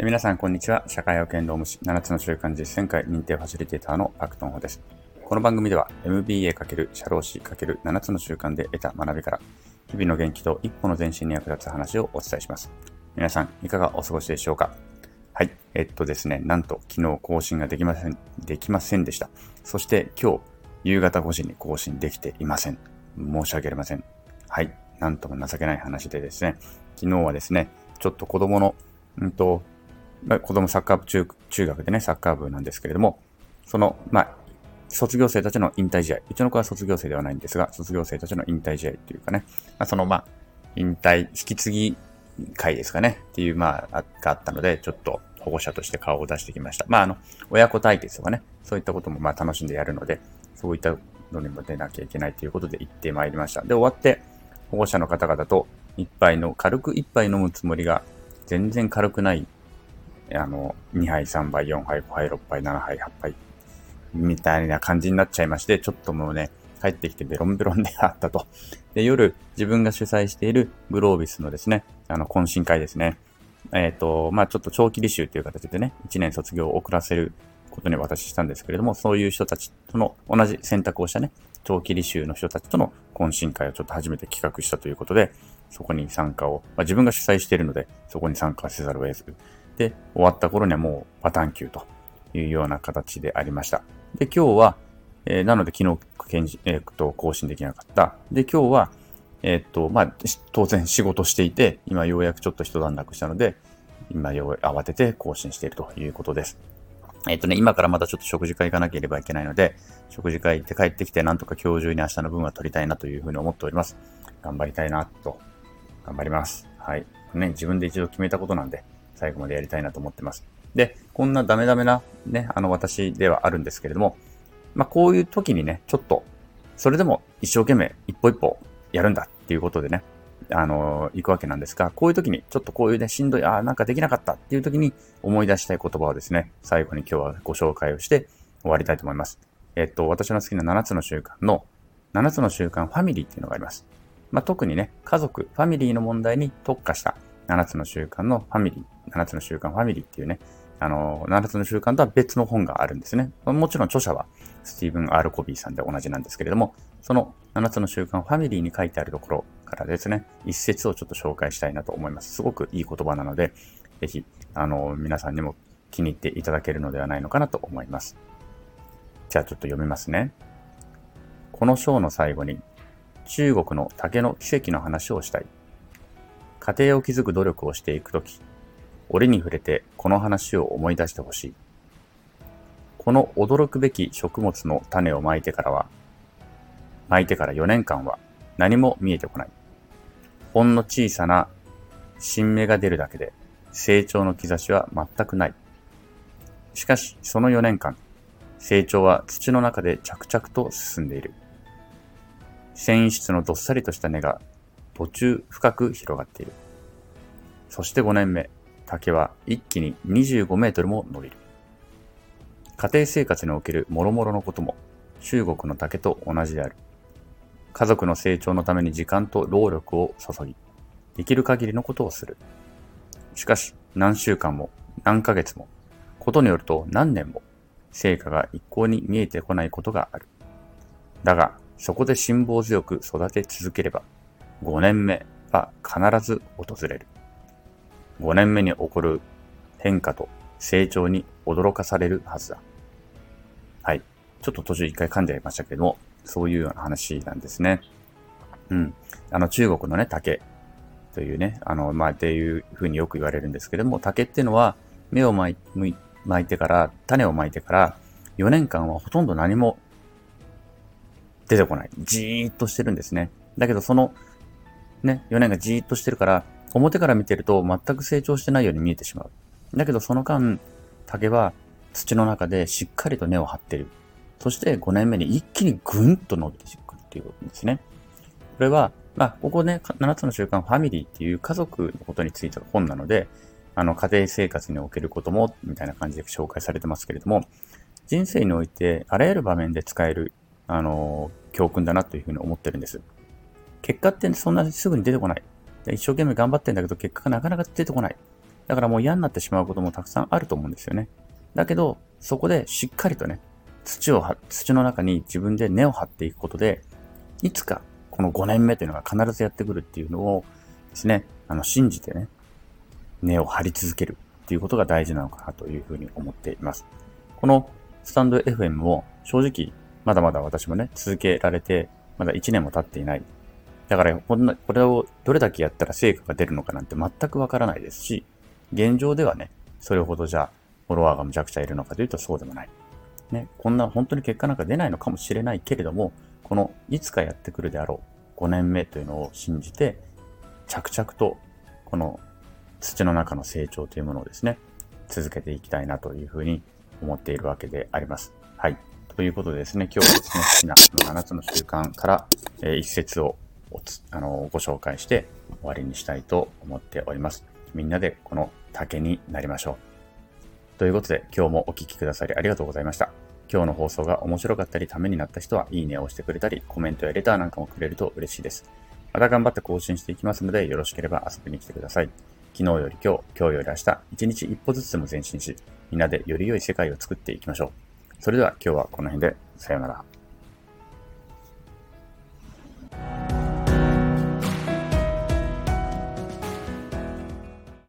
え皆さん、こんにちは。社会保険労務士7つの習慣実践会認定ファシリテーターのパクトンホです。この番組では MBA× 社労士 ×7 つの習慣で得た学びから、日々の元気と一歩の前進に役立つ話をお伝えします。皆さん、いかがお過ごしでしょうか？はい。えっとですね、なんと昨日更新ができません、できませんでした。そして今日、夕方5時に更新できていません。申し訳ありません。はい。なんとも情けない話でですね、昨日はですね、ちょっと子供の、うんと、子供サッカー部中、中学でね、サッカー部なんですけれども、その、まあ、卒業生たちの引退試合。うちの子は卒業生ではないんですが、卒業生たちの引退試合っていうかね、まあ、その、まあ、引退、引き継ぎ会ですかね、っていう、まあ、があったので、ちょっと保護者として顔を出してきました。まあ、あの、親子対決とかね、そういったこともまあ楽しんでやるので、そういったのにも出なきゃいけないということで行ってまいりました。で、終わって、保護者の方々と一杯の、軽く一杯飲むつもりが、全然軽くない、あの、2杯、3杯、4杯、5杯、6杯、7杯、8杯、みたいな感じになっちゃいまして、ちょっともうね、帰ってきてベロンベロンであったと。で、夜、自分が主催しているグロービスのですね、あの、懇親会ですね。えっ、ー、と、まあちょっと長期履修という形でね、1年卒業を遅らせることに私したんですけれども、そういう人たちとの同じ選択をしたね、長期履修の人たちとの懇親会をちょっと初めて企画したということで、そこに参加を、まあ、自分が主催しているので、そこに参加せざるを得ず。で、終わった頃にはもうパターン級というような形でありました。で、今日は、えー、なので昨日、えー、と更新できなかった。で、今日は、えー、っと、まあ、当然仕事していて、今ようやくちょっと一段落したので、今よう慌てて更新しているということです。えっ、とね、今からまたちょっと食事会行かなければいけないので、食事会行って帰ってきて、なんとか今日中に明日の分は取りたいなというふうに思っております。頑張りたいなと。頑張ります。はい。ね、自分で一度決めたことなんで、最後までやりたいなと思ってます。で、こんなダメダメなね、あの私ではあるんですけれども、まあ、こういう時にね、ちょっと、それでも一生懸命一歩一歩やるんだっていうことでね、あの、行くわけなんですが、こういう時に、ちょっとこういうね、しんどい、ああ、なんかできなかったっていう時に思い出したい言葉をですね、最後に今日はご紹介をして終わりたいと思います。えっと、私の好きな7つの習慣の、7つの習慣ファミリーっていうのがあります。まあ、特にね、家族、ファミリーの問題に特化した7つの習慣のファミリー、7つの習慣ファミリーっていうね、あの、7つの習慣とは別の本があるんですね。もちろん著者はスティーブン・アール・コビーさんで同じなんですけれども、その7つの習慣ファミリーに書いてあるところからですね、一節をちょっと紹介したいなと思います。すごくいい言葉なので、ぜひ、あの、皆さんにも気に入っていただけるのではないのかなと思います。じゃあちょっと読みますね。この章の最後に、中国の竹の奇跡の話をしたい。家庭を築く努力をしていくとき、折に触れてこの話を思い出してほしい。この驚くべき食物の種をまいてからは、巻いてから4年間は何も見えてこない。ほんの小さな新芽が出るだけで成長の兆しは全くない。しかし、その4年間、成長は土の中で着々と進んでいる。繊維質のどっさりとした根が途中深く広がっている。そして5年目、竹は一気に25メートルも伸びる。家庭生活における諸々のことも中国の竹と同じである。家族の成長のために時間と労力を注ぎ、できる限りのことをする。しかし、何週間も、何ヶ月も、ことによると何年も、成果が一向に見えてこないことがある。だが、そこで辛抱強く育て続ければ、5年目は必ず訪れる。5年目に起こる変化と成長に驚かされるはずだ。はい。ちょっと途中一回噛んじゃいましたけども、そういうような話なんですね。うん。あの、中国のね、竹というね、あの、まあ、っていうふうによく言われるんですけども、竹っていうのは、芽を巻い巻いてから、種を巻いてから、4年間はほとんど何も出てこない。じーっとしてるんですね。だけど、その、ね、4年がじーっとしてるから、表から見てると全く成長してないように見えてしまう。だけど、その間、竹は土の中でしっかりと根を張ってる。そして5年目に一気にぐんと伸びていくっていうことですね。これは、まあ、ここね、7つの習慣ファミリーっていう家族のことについての本なので、あの、家庭生活におけることも、みたいな感じで紹介されてますけれども、人生においてあらゆる場面で使える、あの、教訓だなというふうに思ってるんです。結果ってそんなすぐに出てこない。一生懸命頑張ってんだけど、結果がなかなか出てこない。だからもう嫌になってしまうこともたくさんあると思うんですよね。だけど、そこでしっかりとね、土を、土の中に自分で根を張っていくことで、いつかこの5年目というのが必ずやってくるっていうのをですね、あの、信じてね、根を張り続けるっていうことが大事なのかなというふうに思っています。このスタンド FM も正直まだまだ私もね、続けられて、まだ1年も経っていない。だから、こんな、これをどれだけやったら成果が出るのかなんて全くわからないですし、現状ではね、それほどじゃあ、フォロワーがむちゃくちゃいるのかというとそうでもない。ね、こんな本当に結果なんか出ないのかもしれないけれども、このいつかやってくるであろう5年目というのを信じて、着々とこの土の中の成長というものをですね、続けていきたいなというふうに思っているわけであります。はい。ということでですね、今日はですね、好きな7つの習慣から、えー、一節をあのご紹介して終わりにしたいと思っております。みんなでこの竹になりましょう。ということで、今日もお聴きくださりありがとうございました。今日の放送が面白かったりためになった人は、いいねを押してくれたり、コメントやレターなんかもくれると嬉しいです。また頑張って更新していきますので、よろしければ遊びに来てください。昨日より今日、今日より明日、一日一歩ずつでも前進し、みんなでより良い世界を作っていきましょう。それでは今日はこの辺で、さようなら。